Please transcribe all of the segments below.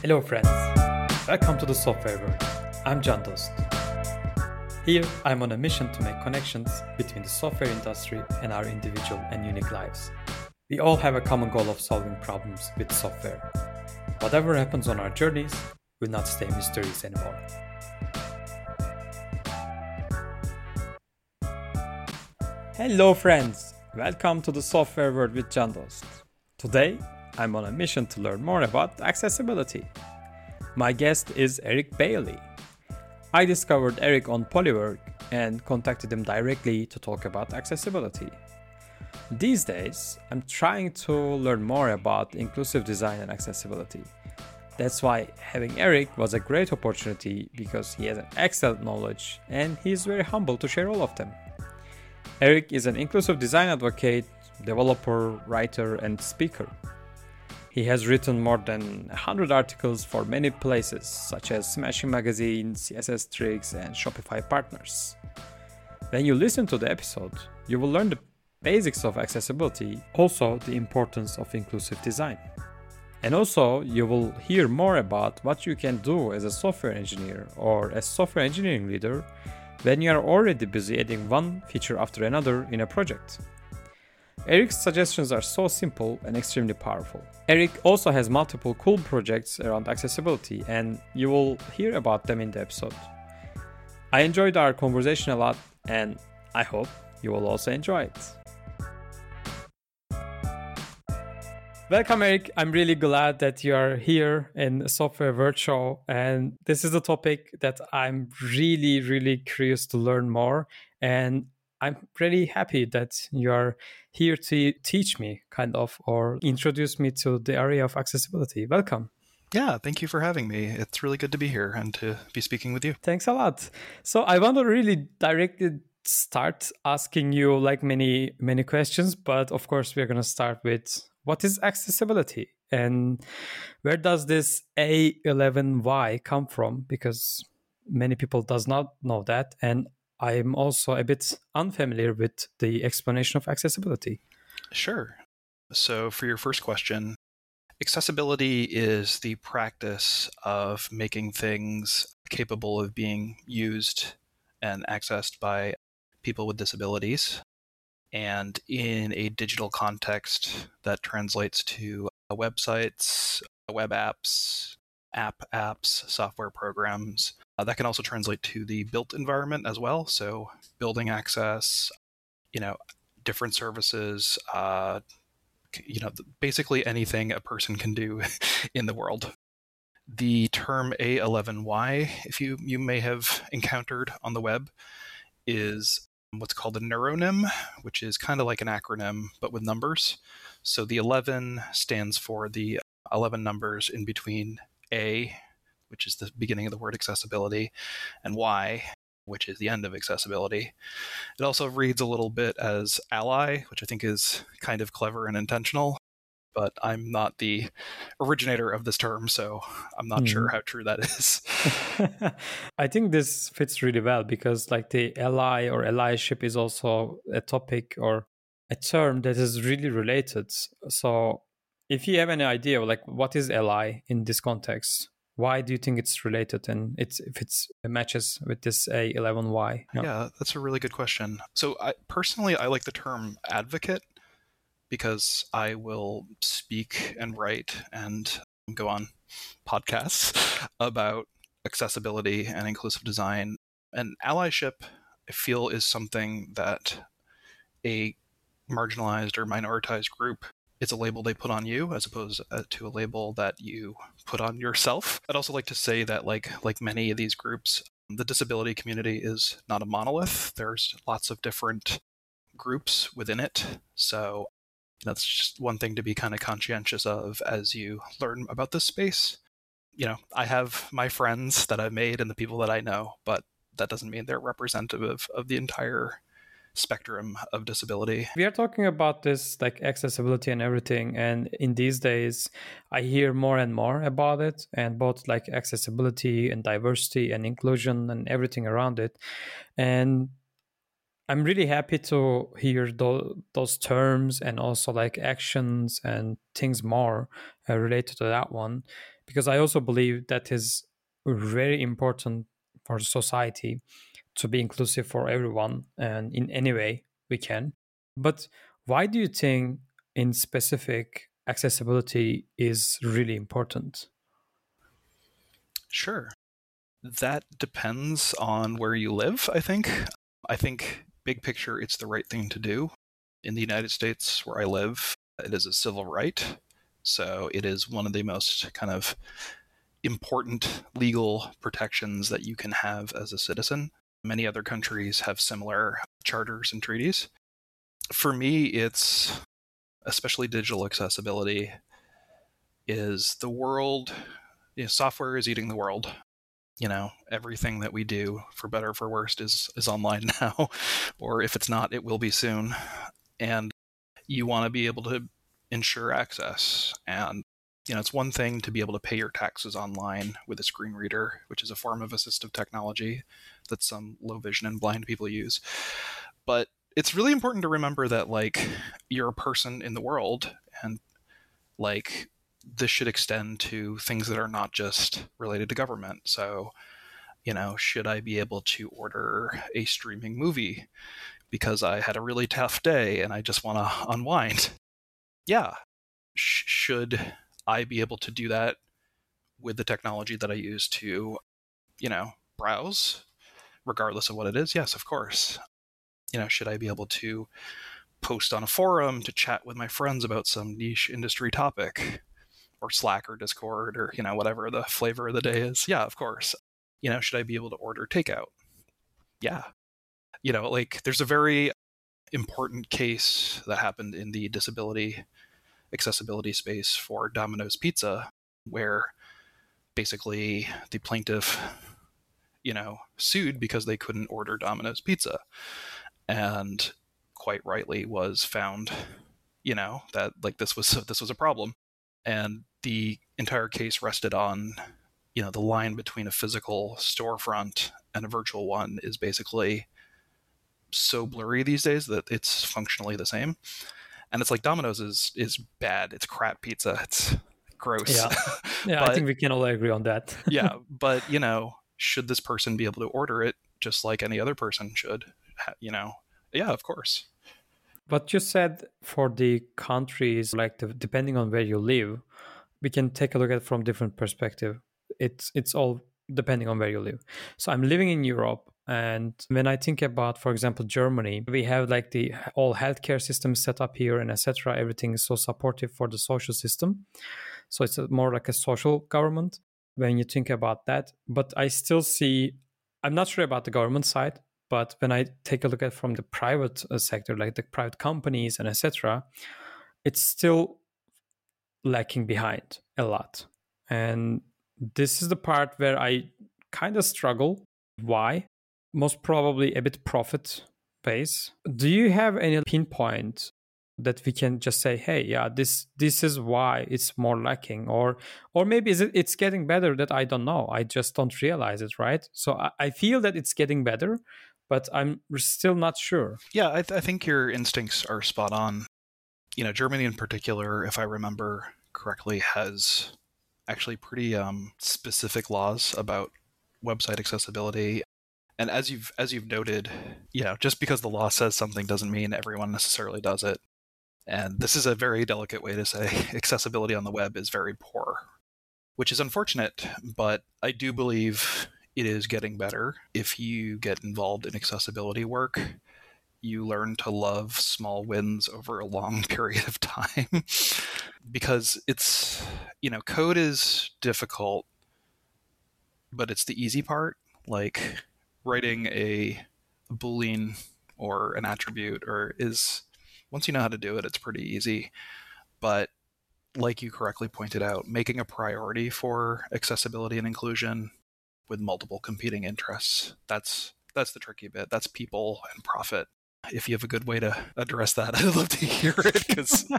Hello, friends. Welcome to the Software World. I'm Candost. Here, I'm on a mission to make connections between the software industry and our individual and unique lives. We all have a common goal of solving problems with software. Whatever happens on our journeys will not stay mysterious anymore. Hello, friends. Welcome to the Software World with Candost. Today, I'm on a mission to learn more about accessibility. My guest is Eric Bailey. I discovered Eric on Polywork and contacted him directly to talk about accessibility. These days, I'm trying to learn more about inclusive design and accessibility. That's why having Eric was a great opportunity because he has an excellent knowledge and he is very humble to share all of them. Eric is an inclusive design advocate, developer, writer, and speaker. He has written more than 100 articles for many places, such as Smashing Magazine, CSS Tricks, and Shopify partners. When you listen to the episode, you will learn the basics of accessibility, also the importance of inclusive design. And also, you will hear more about what you can do as a software engineer or as software engineering leader when you are already busy adding one feature after another in a project. Eric's suggestions are so simple and extremely powerful. Eric also has multiple cool projects around accessibility, and you will hear about them in the episode. I enjoyed our conversation a lot, and I hope you will also enjoy it. Welcome, Eric. I'm really glad that you are here in Software Virtual. And this is a topic that I'm really, really curious to learn more. And I'm really happy that you are here to teach me, kind of, or introduce me to the area of accessibility. Welcome. Yeah, thank you for having me. It's really good to be here and to be speaking with you. Thanks a lot. So I want to really directly start asking you like many many questions, but of course we're going to start with what is accessibility and where does this A11Y come from because many people does not know that and I'm also a bit unfamiliar with the explanation of accessibility. Sure. So, for your first question, accessibility is the practice of making things capable of being used and accessed by people with disabilities. And in a digital context, that translates to websites, web apps, app apps, software programs, uh, that can also translate to the built environment as well. So building access, you know, different services, uh, you know, basically anything a person can do in the world. The term A11Y, if you you may have encountered on the web, is what's called a numeronym, which is kind of like an acronym but with numbers. So the 11 stands for the 11 numbers in between A which is the beginning of the word accessibility, and Y, which is the end of accessibility. It also reads a little bit as ally, which I think is kind of clever and intentional, but I'm not the originator of this term, so I'm not mm. sure hmm. how true that is. I think this fits really well because, like, the ally or allyship is also a topic or a term that is really related. So, if you have any idea, like, what is ally in this context? why do you think it's related and it's if it's it matches with this a11y yeah. That's a really good question. So I, personally i like the term advocate because i will speak and write and go on podcasts about accessibility and inclusive design. And allyship i feel is something that a marginalized or minoritized group it's a label they put on you as opposed uh, to a label that you put on yourself. I'd also like to say that like like many of these groups, the disability community is not a monolith. There's lots of different groups within it. So that's just one thing to be kind of conscientious of as you learn about this space. You know, I have my friends that I've made and the people that I know, but that doesn't mean they're representative of the entire spectrum of disability. We are talking about this like accessibility and everything and in these days I hear more and more about it and both like accessibility and diversity and inclusion and everything around it. And I'm really happy to hear th- those terms and also like actions and things more uh, related to that one, because I also believe that is very important for society to be inclusive for everyone and in any way we can. But why do you think, in specific, accessibility is really important? Sure. That depends on where you live, I think. I think, big picture, it's the right thing to do. In the United States, where I live, it is a civil right. So it is one of the most kind of important legal protections that you can have as a citizen. Many other countries have similar charters and treaties. For me, it's especially digital accessibility is the world you know, software is eating the world you know everything that we do for better or for worst is is online now or if it's not it will be soon and you want to be able to ensure access and you know it's one thing to be able to pay your taxes online with a screen reader which is a form of assistive technology that some low vision and blind people use but it's really important to remember that like you're a person in the world and like this should extend to things that are not just related to government. So, you know, should I be able to order a streaming movie because I had a really tough day and I just want to unwind? Yeah. Sh- should I be able to do that with the technology that I use to, you know, browse, regardless of what it is? Yes, of course. You know, should I be able to post on a forum to chat with my friends about some niche industry topic? or Slack or Discord or you know whatever the flavor of the day is. Yeah, of course. You know, should I be able to order takeout? Yeah. You know, like there's a very important case that happened in the disability accessibility space for Domino's Pizza where basically the plaintiff you know sued because they couldn't order Domino's pizza. And quite rightly was found you know that like this was this was a problem. And the entire case rested on you know the line between a physical storefront and a virtual one is basically so blurry these days that it's functionally the same and it's like domino's is is bad. It's crap pizza. It's gross. Yeah, yeah but, i think we can all agree on that. Yeah but you know should this person be able to order it just like any other person should? You know yeah of course. But you said for the countries like the, depending on where you live we can take a look at it from different perspective. It's it's all depending on where you live. So I'm living in Europe, and when I think about, for example, Germany, we have like the all healthcare system set up here and etc. Everything is so supportive for the social system. So it's more like a social government when you think about that. But I still see, I'm not sure about the government side, but when I take a look at from the private uh, sector, like the private companies and etc., it's still lacking behind a lot. And this is the part where I kind of struggle. Why? Most probably a bit profit base. Do you have any pinpoint that we can just say, hey, yeah, this this is why it's more lacking, or or maybe is it it's getting better that I don't know. I just don't realize it, right? So I, I feel that it's getting better, but I'm still not sure. Yeah, I, th- I think your instincts are spot on you know, Germany in particular, if I remember correctly, has actually pretty um, specific laws about website accessibility. And as you've as you've noted, you know, just because the law says something doesn't mean everyone necessarily does it. And this is a very delicate way to say accessibility on the web is very poor, which is unfortunate, but I do believe it is getting better. If you get involved in accessibility work you learn to love small wins over a long period of time. Because it's you know code is difficult but it's the easy part. Like writing a boolean or an attribute or is once you know how to do it it's pretty easy but like you correctly pointed out making a priority for accessibility and inclusion with multiple competing interests that's that's the tricky bit that's people and profit if you have a good way to address that, I'd love to hear it. Because,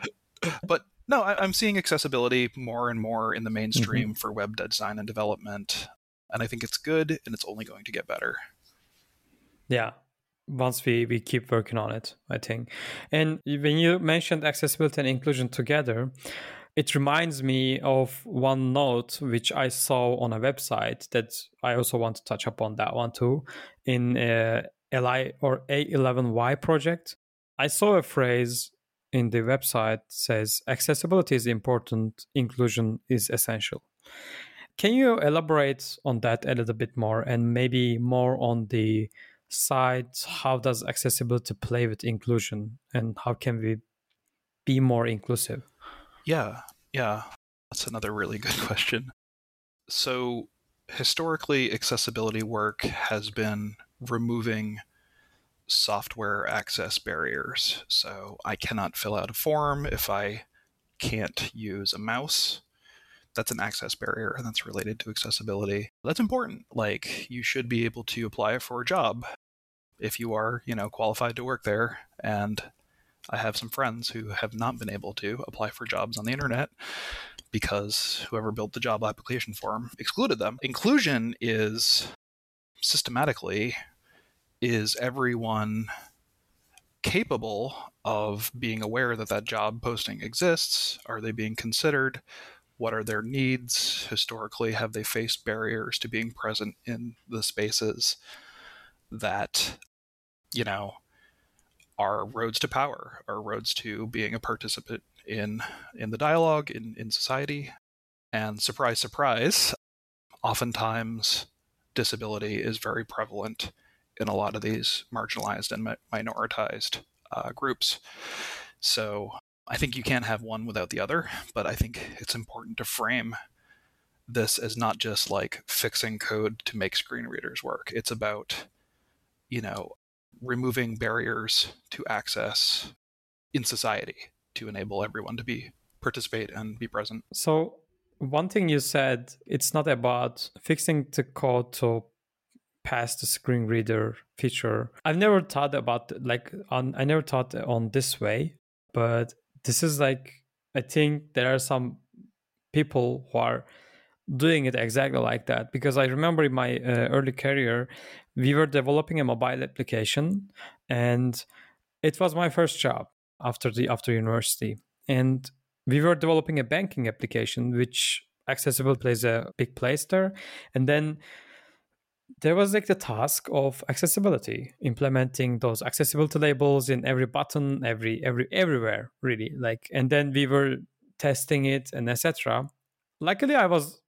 but no, I, am seeing accessibility more and more in the mainstream mm-hmm. for web design and development, and I think it's good, and it's only going to get better. Yeah, once we, we keep working on it, I think. And when you mentioned accessibility and inclusion together, it reminds me of one note which I saw on a website that I also want to touch upon that one too in uh, LI or A11Y project. I saw a phrase in the website says accessibility is important, inclusion is essential. Can you elaborate on that a little bit more and maybe more on the side how does accessibility play with inclusion and how can we be more inclusive? Yeah, yeah. That's another really good question. So historically accessibility work has been removing software access barriers. So I cannot fill out a form if I can't use a mouse. That's an access barrier and that's related to accessibility. That's important. Like you should be able to apply for a job if you are, you know, qualified to work there. And I have some friends who have not been able to apply for jobs on the internet because whoever built the job application form excluded them. Inclusion is systematically is everyone capable of being aware that that job posting exists? Are they being considered? What are their needs? Historically, have they faced barriers to being present in the spaces that, you know, are roads to power, are roads to being a participant in in the dialogue in, in society? And surprise, surprise, oftentimes disability is very prevalent in a lot of these marginalized and minoritized uh, groups. So I think you can't have one without the other, but I think it's important to frame this as not just like fixing code to make screen readers work. It's about, you know, removing barriers to access in society to enable everyone to be participate and be present. So one thing you said, it's not about fixing the code to pass the screen reader feature. I've never thought about like on I never thought on this way, but this is like I think there are some people who are doing it exactly like that. Because I remember in my uh, early career we were developing a mobile application and it was my first job after the after university. And we were developing a banking application which accessible plays a big place there. And then there was like the task of accessibility implementing those accessibility labels in every button every every everywhere really like and then we were testing it and etc luckily i was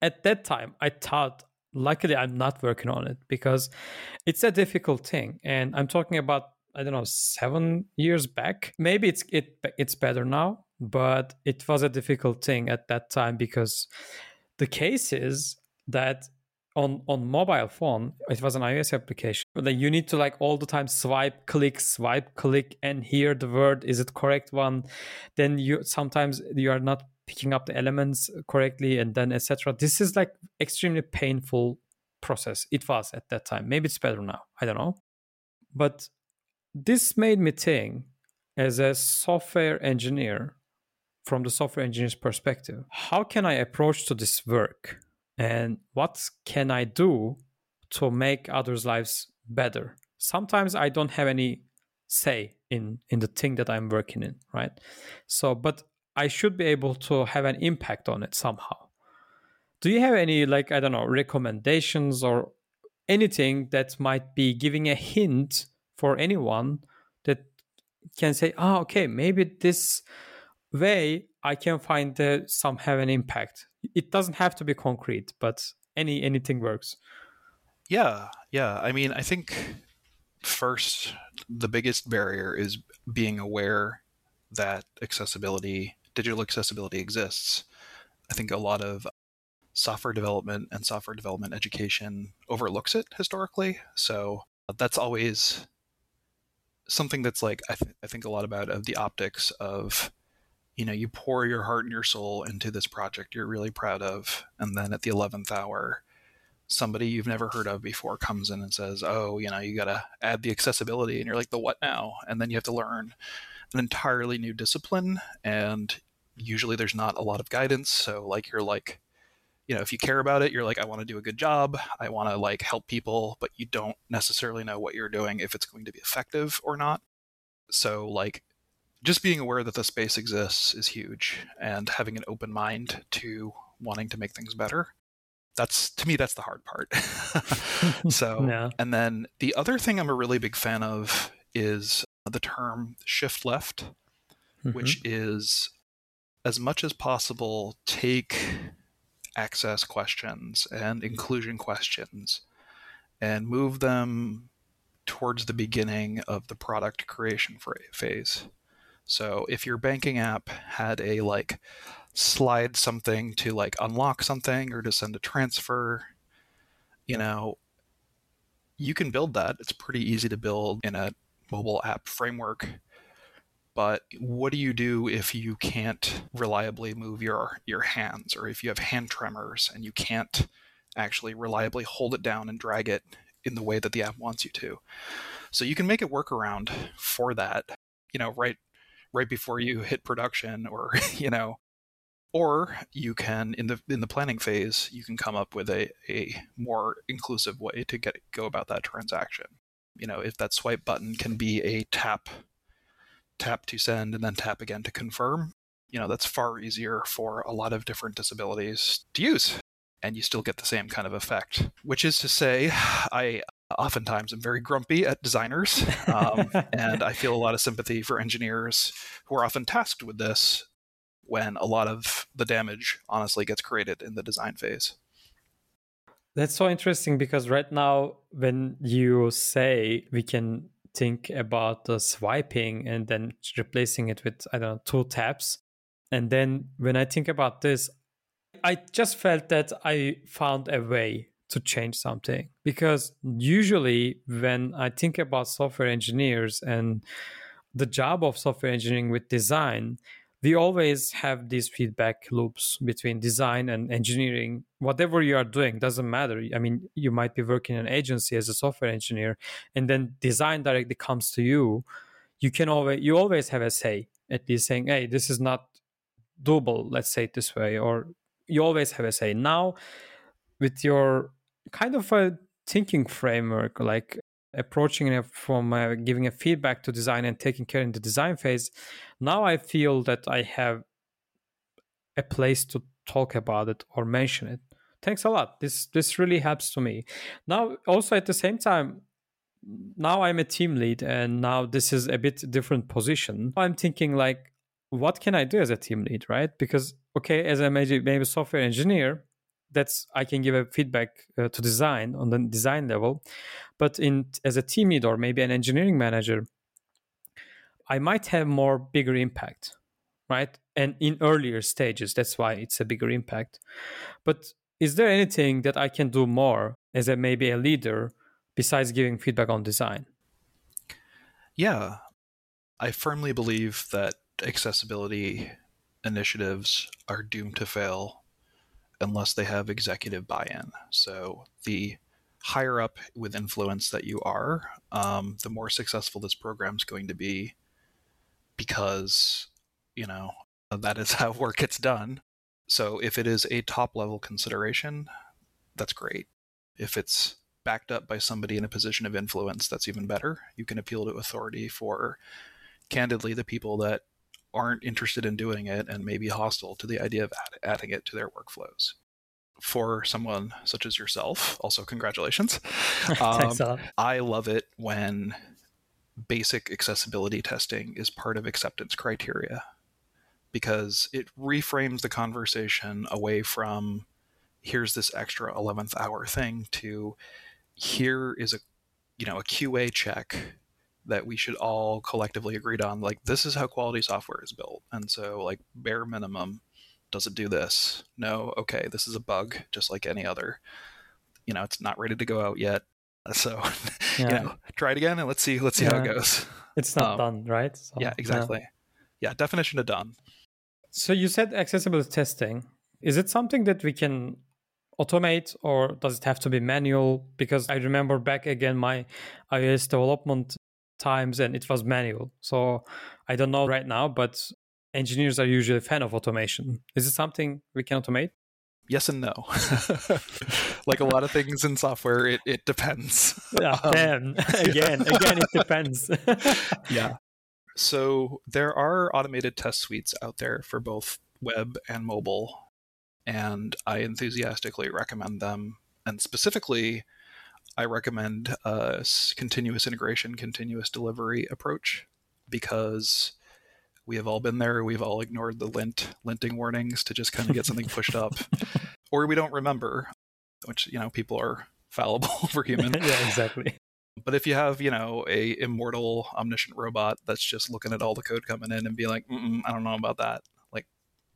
at that time i thought luckily i'm not working on it because it's a difficult thing and i'm talking about i don't know 7 years back. Maybe it's it it's better now but it was a difficult thing at that time because the case is that on on mobile phone it was an ios application. But then you need to like all the time swipe click swipe click and hear the word is it correct one? Then you sometimes you are not picking up the elements correctly and then etc this is like extremely painful process it was at that time. Maybe it's better now i don't know. But this made me think as a software engineer from the software engineer's perspective how can i approach to this work and what can I do to make others' lives better? Sometimes I don't have any say in in the thing that I'm working in, right? So, but I should be able to have an impact on it somehow. Do you have any like I don't know recommendations or anything that might be giving a hint for anyone that can say, "Oh, okay, maybe this way I can find uh, some have an impact." It doesn't have to be concrete, but any anything works. Yeah, yeah. I mean, I think first the biggest barrier is being aware that accessibility, digital accessibility exists. I think a lot of software development and software development education overlooks it historically. So that's always something that's like I, th- I think a lot about of the optics of you know you pour your heart and your soul into this project you're really proud of and then at the 11th hour somebody you've never heard of before comes in and says oh you know you got to add the accessibility and you're like the what now and then you have to learn an entirely new discipline and usually there's not a lot of guidance so like you're like you know, if you care about it, you're like, I want to do a good job. I want to like help people, but you don't necessarily know what you're doing if it's going to be effective or not. So like just being aware that the space exists is huge and having an open mind to wanting to make things better. That's to me that's the hard part. so and then the other thing I'm a really big fan of is the term shift left, mm-hmm. which is as much as possible take access questions and inclusion questions and move them towards the beginning of the product creation phase. So if your banking app had a like slide something to like unlock something or to send a transfer, you know, you can build that. It's pretty easy to build in a mobile app framework. But what do you do if you can't reliably move your your hands or if you have hand tremors and you can't actually reliably hold it down and drag it in the way that the app wants you to? So you can make it work around for that, you know, right right before you hit production or, you know, or you can in the in the planning phase you can come up with a, a more inclusive way to get go about that transaction. You know if that swipe button can be a tap tap to send and then tap again to confirm you know that's far easier for a lot of different disabilities to use and you still get the same kind of effect. Which is to say i oftentimes I'm very grumpy at designers um, and i feel a lot of sympathy for engineers who are often tasked with this when a lot of the damage honestly gets created in the design phase that's so interesting because right now when you say we can think about the swiping and then replacing it with I don't know two taps. And then when I think about this, I just felt that I found a way to change something. Because usually when I think about software engineers and the job of software engineering with design, we always have these feedback loops between design and engineering. Whatever you are doing doesn't matter. I mean you might be working in an agency as a software engineer and then design directly comes to you. You can always you always have a say at least saying hey this is not doable let's say it this way or you always have a say. Now with your kind of a thinking framework like approaching it from uh, giving a feedback to design and taking care in the design phase. Now i feel that i have a place to talk about it or mention it. Thanks a lot. This this really helps to me. Now also at the same time now i'm a team lead and now this is a bit different position. I'm thinking like what can i do as a team lead right? Because okay as a maybe, maybe software engineer that's I can give a feedback uh, to design on the design level, but in as a team lead or maybe an engineering manager, I might have more bigger impact, right? And in earlier stages, that's why it's a bigger impact. But is there anything that I can do more as a maybe a leader besides giving feedback on design? Yeah, I firmly believe that accessibility initiatives are doomed to fail unless they have executive buy-in. So the higher up with influence that you are, um, the more successful this program is going to be, because you know that is how work gets done. So if it is a top level consideration, that's great. If it's backed up by somebody in a position of influence, that's even better. You can appeal to authority for candidly the people that aren't interested in doing it and may be hostile to the idea of add, adding it to their workflows. For someone such as yourself, also congratulations. Um, I love it when basic accessibility testing is part of acceptance criteria because it reframes the conversation away from here's this extra 11th hour thing to here is a you know a QA check that we should all collectively agreed on like this is how quality software is built. And so like bare minimum does it do this? No? Okay this is a bug just like any other. You know it's not ready to go out yet. So yeah. you know try it again and let's see let's see yeah. how it goes. It's not um, done right? So, yeah exactly. Yeah. yeah definition of done. So you said accessible testing. Is it something that we can automate or does it have to be manual? Because i remember back again my ios development times and it was manual. So I don't know right now, but engineers are usually a fan of automation. Is it something we can automate? Yes and no. like a lot of things in software, it, it depends. Yeah, um, again, again, it depends. yeah. So there are automated test suites out there for both web and mobile, and I enthusiastically recommend them. And specifically, I recommend a continuous integration, continuous delivery approach because we have all been there. We've all ignored the lint linting warnings to just kind of get something pushed up, or we don't remember, which you know people are fallible for human. yeah, exactly. But if you have, you know, a immortal omniscient robot that's just looking at all the code coming in and be like, I don't know about that, like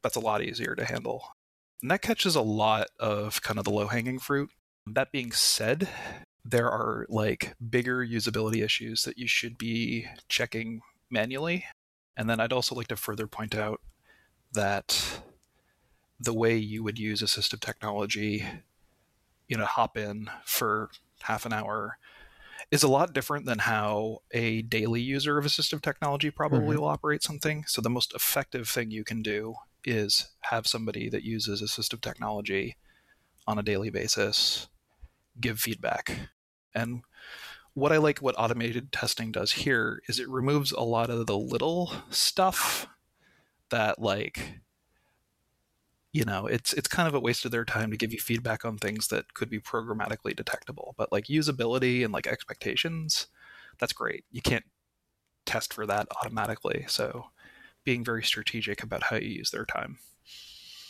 that's a lot easier to handle. And that catches a lot of kind of the low hanging fruit. That being said, there are like bigger usability issues that you should be checking manually. And then I'd also like to further point out that the way you would use assistive technology, you know, hop in for half an hour is a lot different than how a daily user of assistive technology probably mm-hmm. will operate something. So the most effective thing you can do is have somebody that uses assistive technology on a daily basis give feedback. And what I like what automated testing does here is it removes a lot of the little stuff that like you know it's it's kind of a waste of their time to give you feedback on things that could be programmatically detectable. But like usability and like expectations that's great. You can't test for that automatically. So being very strategic about how you use their time.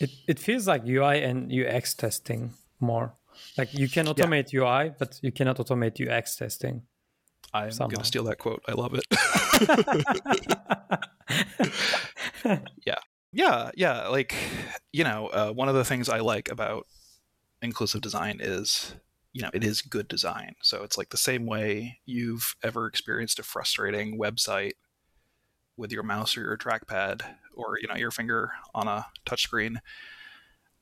It, it feels like ui and ux testing more like you can automate yeah. ui but you cannot automate ux testing i'm going to steal that quote i love it yeah yeah, yeah. Like, you know, uh, one of the things I like about inclusive design is, you know, it is good design. So it's like the same way you've ever experienced a frustrating website with your mouse or your trackpad or, you know, your finger on a touchscreen.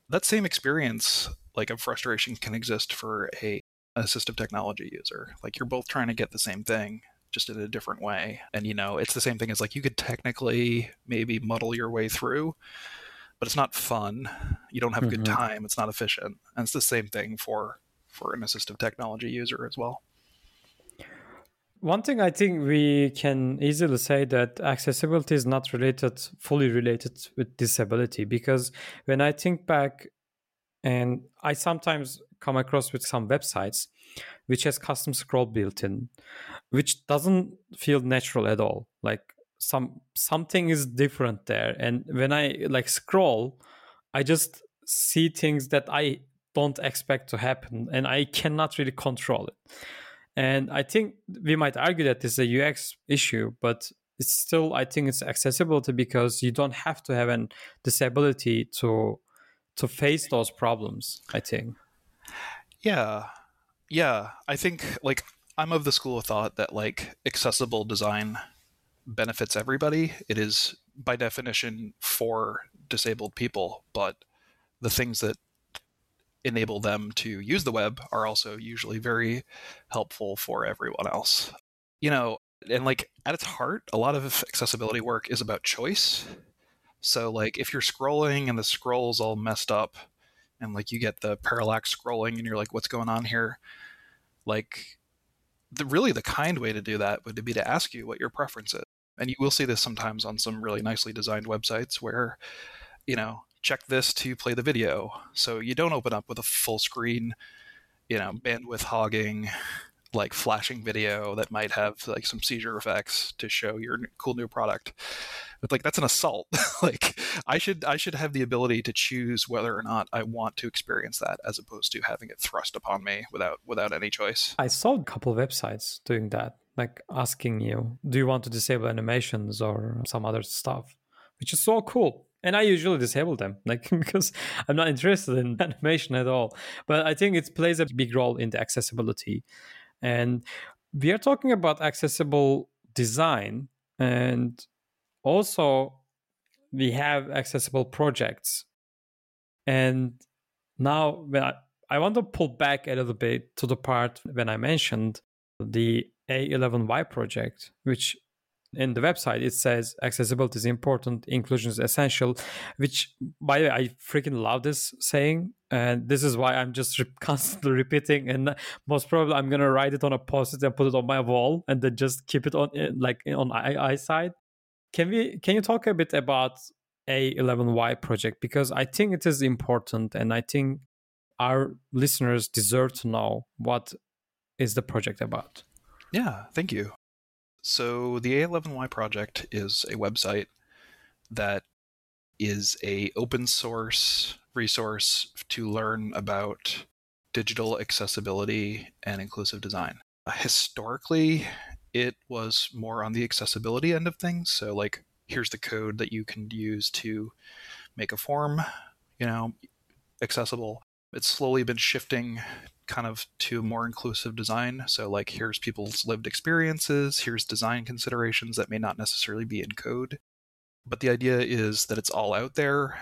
That same experience, like a frustration, can exist for a assistive technology user. Like you're both trying to get the same thing just in a different way. And you know, it's the same thing as like you could technically maybe muddle your way through, but it's not fun. You don't have a good mm-hmm. time. It's not efficient. And it's the same thing for for an assistive technology user as well. One thing I think we can easily say that accessibility is not related, fully related with disability, because when I think back, and I sometimes come across with some websites which has custom scroll built in, which doesn't feel natural at all. Like some something is different there, and when I like scroll, I just see things that I don't expect to happen, and I cannot really control it. And I think we might argue that this is a UX issue, but it's still I think it's accessibility because you don't have to have an disability to to face those problems. I think. Yeah, yeah, I think like I'm of the school of thought that like accessible design benefits everybody. It is by definition for disabled people, but the things that enable them to use the web are also usually very helpful for everyone else. You know, and like at its heart, a lot of accessibility work is about choice. So like if you're scrolling and the scroll's all messed up, and like you get the parallax scrolling and you're like what's going on here? Like the really the kind way to do that would be to ask you what your preference is. And you will see this sometimes on some really nicely designed websites where you know check this to play the video. So you don't open up with a full screen you know bandwidth hogging like flashing video that might have like some seizure effects to show your cool new product but like that's an assault like i should i should have the ability to choose whether or not i want to experience that as opposed to having it thrust upon me without without any choice i saw a couple websites doing that like asking you do you want to disable animations or some other stuff which is so cool and I usually disable them, like because I'm not interested in animation at all. But I think it plays a big role in the accessibility. And we are talking about accessible design, and also we have accessible projects. And now, when I, I want to pull back a little bit to the part when I mentioned the A11Y project, which in the website it says accessibility is important inclusion is essential which by the way i freaking love this saying. And this is why i'm just re- constantly repeating. And most probably i'm gonna write it on a post-it and put it on my wall and then just keep it on like on i side can we can you talk a bit about a11y project? Because i think it is important and i think our listeners deserve to know what is the project about. Yeah thank you so the A11Y project is a website that is a open source resource to learn about digital accessibility and inclusive design. Uh, historically, it was more on the accessibility end of things. So like here's the code that you can use to make a form, you know, accessible. It's slowly been shifting kind of to more inclusive design. So, like, here's people's lived experiences, here's design considerations that may not necessarily be in code. But the idea is that it's all out there,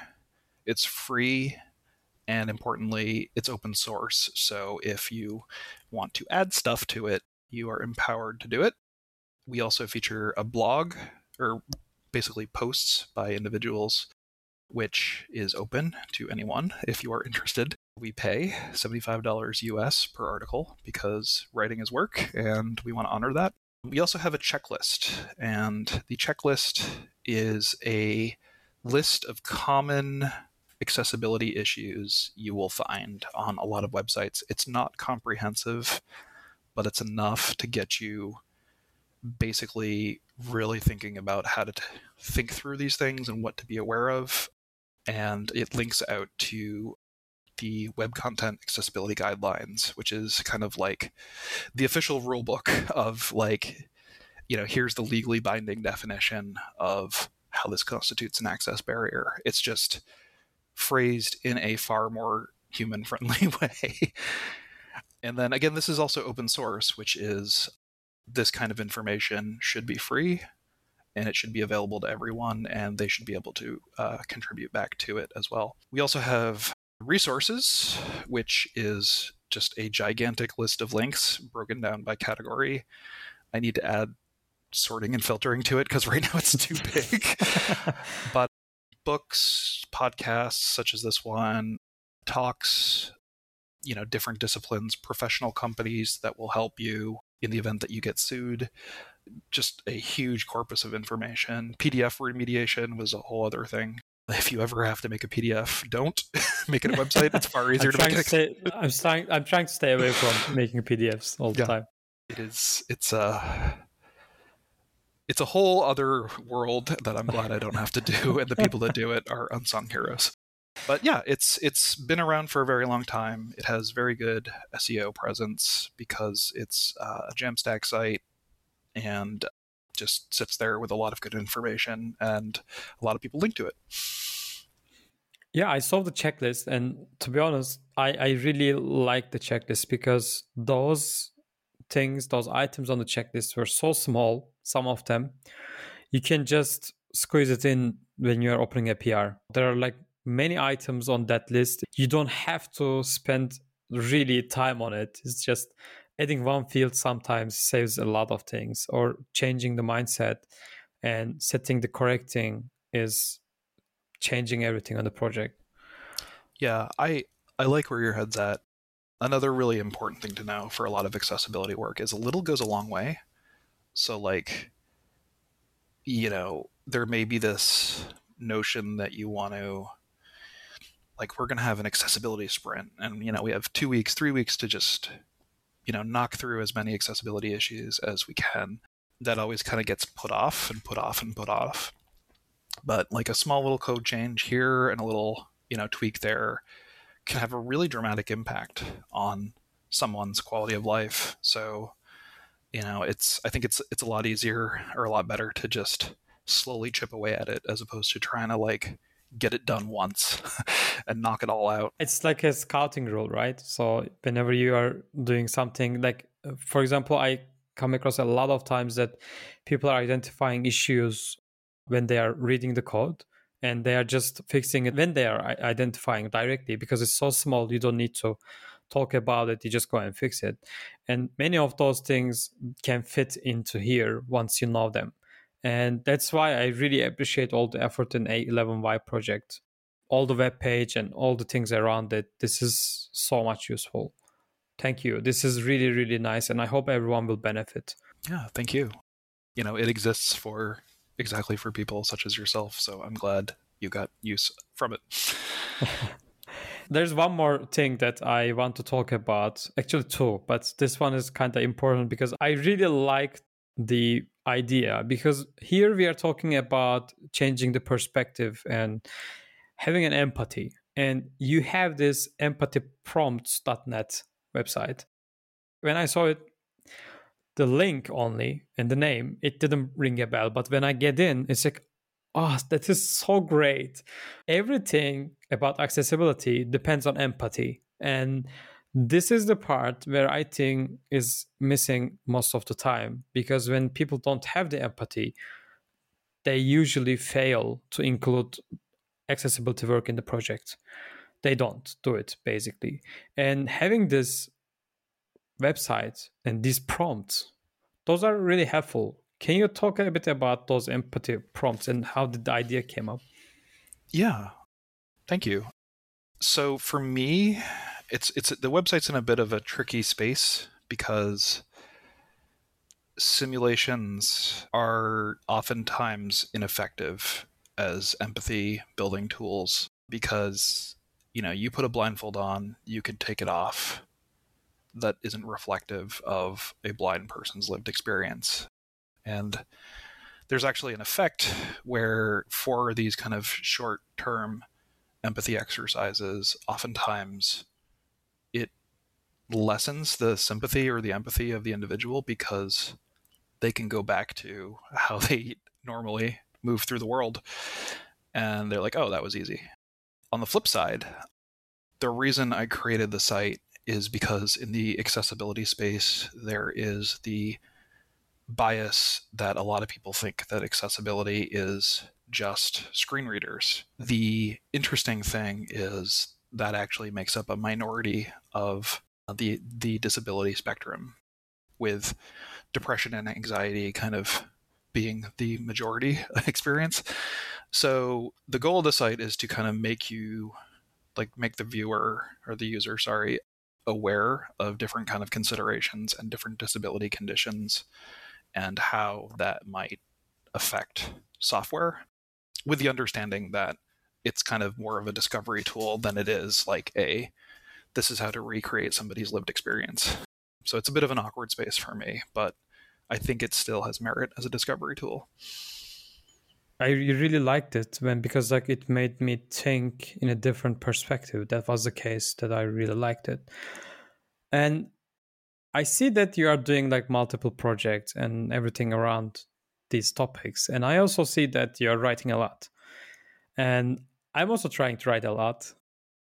it's free, and importantly, it's open source. So, if you want to add stuff to it, you are empowered to do it. We also feature a blog, or basically posts by individuals, which is open to anyone if you are interested. We pay $75 US per article because writing is work and we want to honor that. We also have a checklist, and the checklist is a list of common accessibility issues you will find on a lot of websites. It's not comprehensive, but it's enough to get you basically really thinking about how to t- think through these things and what to be aware of. And it links out to the Web Content Accessibility Guidelines, which is kind of like the official rule book of like, you know, here's the legally binding definition of how this constitutes an access barrier. It's just phrased in a far more human friendly way. and then again, this is also open source, which is this kind of information should be free and it should be available to everyone and they should be able to uh, contribute back to it as well. We also have resources, which is just a gigantic list of links broken down by category. I need to add sorting and filtering to it because right now it's too big. but books, podcasts such as this one, talks, you know, different disciplines, professional companies that will help you in the event that you get sued. Just a huge corpus of information. PDF remediation was a whole other thing if you ever have to make a PDF, don't make it a website. It's far easier to make. To stay, I'm trying. I'm trying to stay away from making PDFs all the yeah, time. It is. It's a. It's a whole other world that I'm glad I don't have to do, and the people that do it are unsung heroes. But yeah, it's it's been around for a very long time. It has very good SEO presence because it's uh, a Jamstack site, and just sits there with a lot of good information and a lot of people link to it. Yeah, I saw the checklist, and to be honest, I, I really like the checklist because those things, those items on the checklist were so small, some of them, you can just squeeze it in when you're opening a PR. There are like many items on that list. You don't have to spend really time on it. It's just adding one field sometimes saves a lot of things or changing the mindset and setting the correcting is changing everything on the project. Yeah i i like where your head's at. Another really important thing to know for a lot of accessibility work is a little goes a long way. So like you know there may be this notion that you want to like we're going to have an accessibility sprint and you know we have 2 weeks 3 weeks to just you know knock through as many accessibility issues as we can that always kind of gets put off and put off and put off. But like a small little code change here and a little you know tweak there can have a really dramatic impact on someone's quality of life. So you know it's i think it's it's a lot easier or a lot better to just slowly chip away at it as opposed to trying to like get it done once and knock it all out. It's like a scouting rule, right? So whenever you are doing something like uh, for example, I come across a lot of times that people are identifying issues when they are reading the code and they are just fixing it when they are identifying directly because it's so small you don't need to talk about it you just go and fix it and many of those things can fit into here once you know them And that's why I really appreciate all the effort in A11Y project, all the web page and all the things around it. This is so much useful. Thank you. This is really, really nice. And I hope everyone will benefit. Yeah, thank you. You know, it exists for exactly for people such as yourself. So I'm glad you got use from it. There's one more thing that I want to talk about. Actually, two, but this one is kind of important because I really like the idea because here we are talking about changing the perspective and having an empathy. And you have this empathy prompts.net website. When I saw it, the link only and the name, it didn't ring a bell. But when I get in, it's like, oh, that is so great. Everything about accessibility depends on empathy. And this is the part where I think is missing most of the time because when people don't have the empathy, they usually fail to include accessibility work in the project. They don't do it basically. And having this website and these prompts, those are really helpful. Can you talk a bit about those empathy prompts and how the idea came up? Yeah. Thank you. So for me, it's it's the website's in a bit of a tricky space because simulations are oftentimes ineffective as empathy building tools because you know you put a blindfold on you can take it off. That isn't reflective of a blind person's lived experience. And there's actually an effect where for these kind of short term empathy exercises oftentimes lessens the sympathy or the empathy of the individual because they can go back to how they normally move through the world. And they're like oh that was easy. On the flip side the reason i created the site is because in the accessibility space there is the bias that a lot of people think that accessibility is just screen readers. The interesting thing is that actually makes up a minority of the the disability spectrum, with depression and anxiety kind of being the majority experience. So the goal of the site is to kind of make you like make the viewer or the user, sorry, aware of different kind of considerations and different disability conditions and how that might affect software with the understanding that it's kind of more of a discovery tool than it is like a this is how to recreate somebody's lived experience. So it's a bit of an awkward space for me, but I think it still has merit as a discovery tool. I really liked it when because like it made me think in a different perspective. That was the case that I really liked it. And I see that you are doing like multiple projects and everything around these topics. And I also see that you're writing a lot. And I'm also trying to write a lot.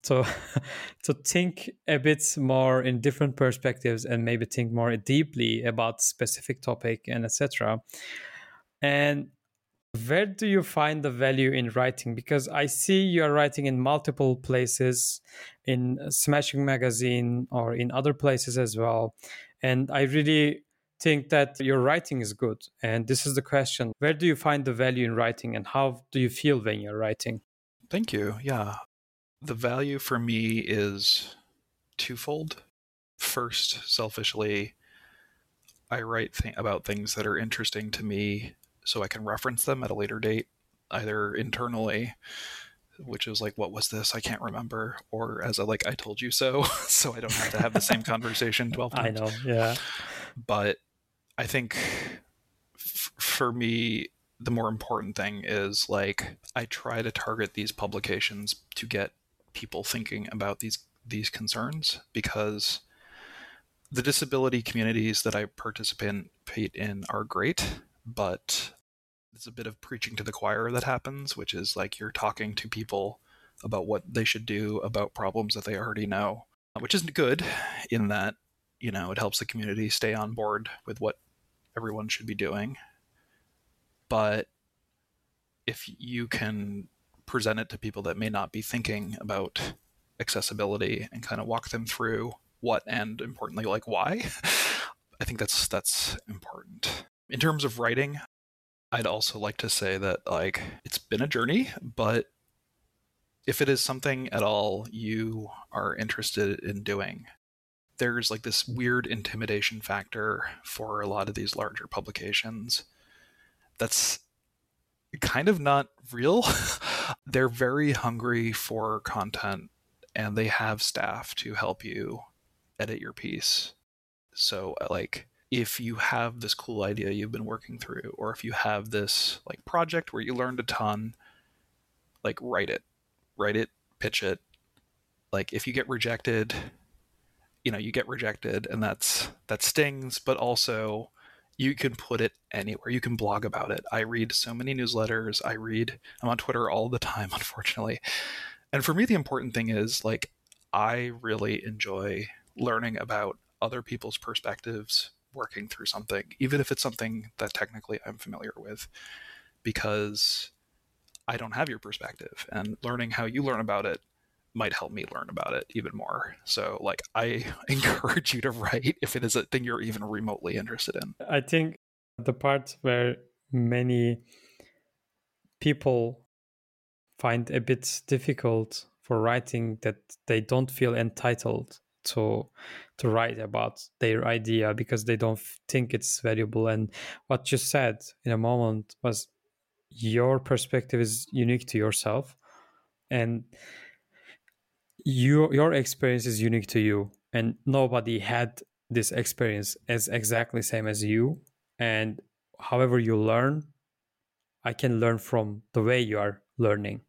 So to think a bit more in different perspectives and maybe think more deeply about specific topic and etc. And where do you find the value in writing? Because I see you are writing in multiple places, in Smashing Magazine or in other places as well. And I really think that your writing is good. And this is the question Where do you find the value in writing and how do you feel when you're writing? Thank you. Yeah. The value for me is twofold. First, selfishly, I write th- about things that are interesting to me so I can reference them at a later date, either internally, which is like, what was this? I can't remember, or as a like, I told you so, so I don't have to have the same conversation 12 times. I know, yeah. But I think f- for me, the more important thing is like I try to target these publications to get people thinking about these these concerns because the disability communities that I participate in are great, but it's a bit of preaching to the choir that happens, which is like you're talking to people about what they should do about problems that they already know, which isn't good in that, you know, it helps the community stay on board with what everyone should be doing. But if you can present it to people that may not be thinking about accessibility and kind of walk them through what and importantly like why i think that's that's important in terms of writing I'd also like to say that like it's been a journey, but if it is something at all you are interested in doing, there's like this weird intimidation factor for a lot of these larger publications that's kind of not real. They're very hungry for content and they have staff to help you edit your piece. So, like, if you have this cool idea you've been working through, or if you have this like project where you learned a ton, like, write it, write it, pitch it. Like, if you get rejected, you know, you get rejected, and that's that stings. But also, you can put it anywhere. You can blog about it. I read so many newsletters. I read, I'm on Twitter all the time, unfortunately. And for me, the important thing is like, I really enjoy learning about other people's perspectives working through something, even if it's something that technically I'm familiar with, because I don't have your perspective. And learning how you learn about it might help me learn about it even more. So, like, I encourage you to write if it is a thing you're even remotely interested in. I think the part where many people find a bit difficult for writing that they don't feel entitled to to write about their idea because they don't think it's valuable and what you said in a moment was your perspective is unique to yourself and your your experience is unique to you and nobody had this experience as exactly same as you. And however you learn i can learn from the way you are learning.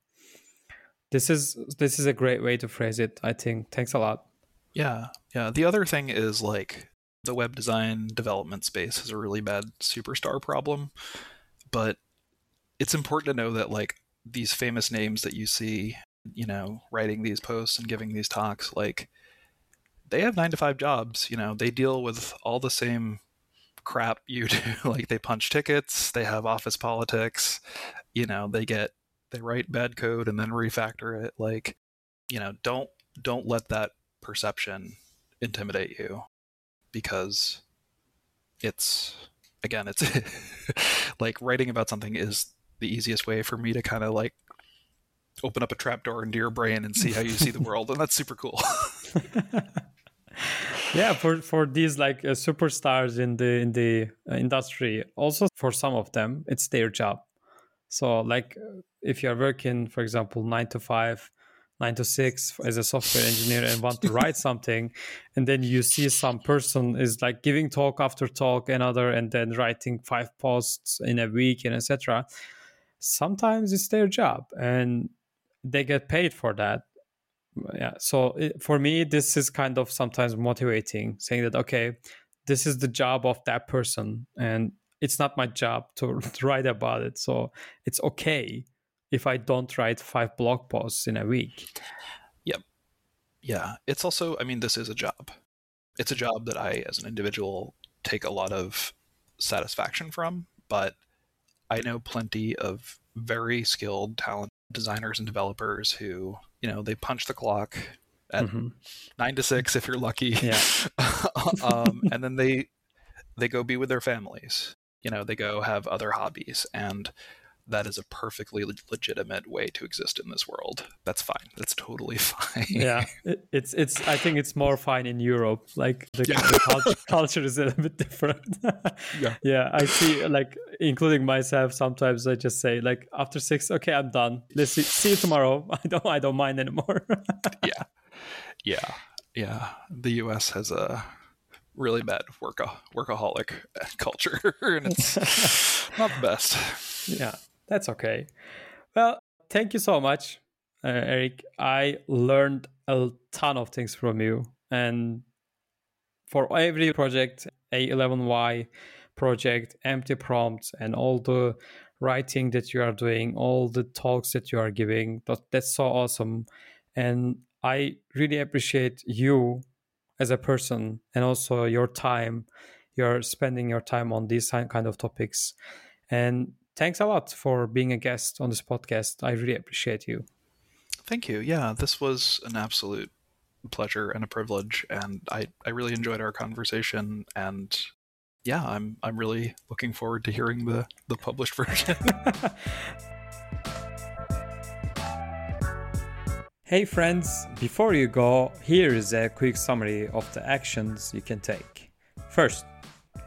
This is this is a great way to phrase it i think. Thanks a lot. Yeah yeah. The other thing is like the web design development space has a really bad superstar problem but it's important to know that like these famous names that you see you know, writing these posts and giving these talks, like they have nine to five jobs. You know, they deal with all the same crap you do. like they punch tickets, they have office politics, you know, they get they write bad code and then refactor it. Like, you know, don't don't let that perception intimidate you because it's again it's like writing about something is the easiest way for me to kind of like open up a trapdoor into your brain and see how you see the world, and that's super cool. yeah, for for these like uh, superstars in the in the uh, industry, also for some of them, it's their job. So, like, if you're working, for example, nine to five, nine to six as a software engineer and want to write something and then you see some person is like giving talk after talk another and then writing five posts in a week and etc sometimes it's their job and they get paid for that. Yeah so for me this is kind of sometimes motivating saying that okay this is the job of that person and it's not my job to write about it so it's okay if i don't write five blog posts in a week. Yep. Yeah it's also i mean this is a job. It's a job that i as an individual take a lot of satisfaction from but i know plenty of very skilled talented designers and developers who you know they punch the clock at mm-hmm. nine to six if you're lucky yeah. um, and then they they go be with their families you know they go have other hobbies and that is a perfectly legitimate way to exist in this world. That's fine. That's totally fine. yeah, it, it's it's. I think it's more fine in Europe. Like the, yeah. the culture, culture, is a little bit different. yeah, yeah. I see. Like including myself, sometimes I just say like after six, okay, I'm done. Let's see, see you tomorrow. I don't. I don't mind anymore. yeah, yeah, yeah. The U.S. has a really bad work workaholic culture, and it's not the best. Yeah. That's okay. Well, thank you so much, uh, Eric. I learned a ton of things from you. And for every project, A11Y project, empathy prompts, and all the writing that you are doing, all the talks that you are giving, that, that's so awesome. And I really appreciate you as a person and also your time. You're spending your time on these kind of topics. And thanks a lot for being a guest on this podcast. I really appreciate you. Thank you. Yeah, this was an absolute pleasure and a privilege, and I, I really enjoyed our conversation. And yeah, I'm I'm really looking forward to hearing the the published version. hey friends, before you go, here is a quick summary of the actions you can take. First,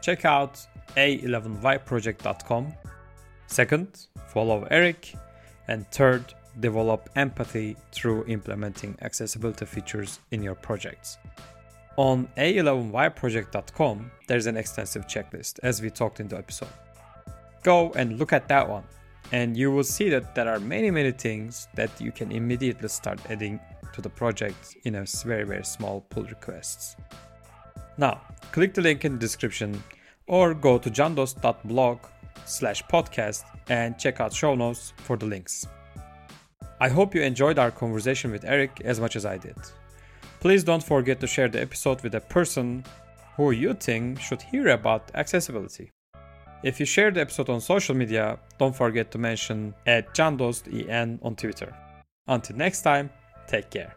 check out a11yproject.com. Second, follow Eric. And third, develop empathy through implementing accessibility features in your projects. On a11yproject.com, there's an extensive checklist, as we talked in the episode. Go and look at that one, and you will see that there are many, many things that you can immediately start adding to the project in a very, very small pull requests. Now, click the link in the description or go to candost.blog slash podcast and check out show notes for the links. I hope you enjoyed our conversation with Eric as much as I did. Please don't forget to share the episode with a person who you think should hear about accessibility. If you share the episode on social media, don't forget to mention at candosten on Twitter. Until next time, take care.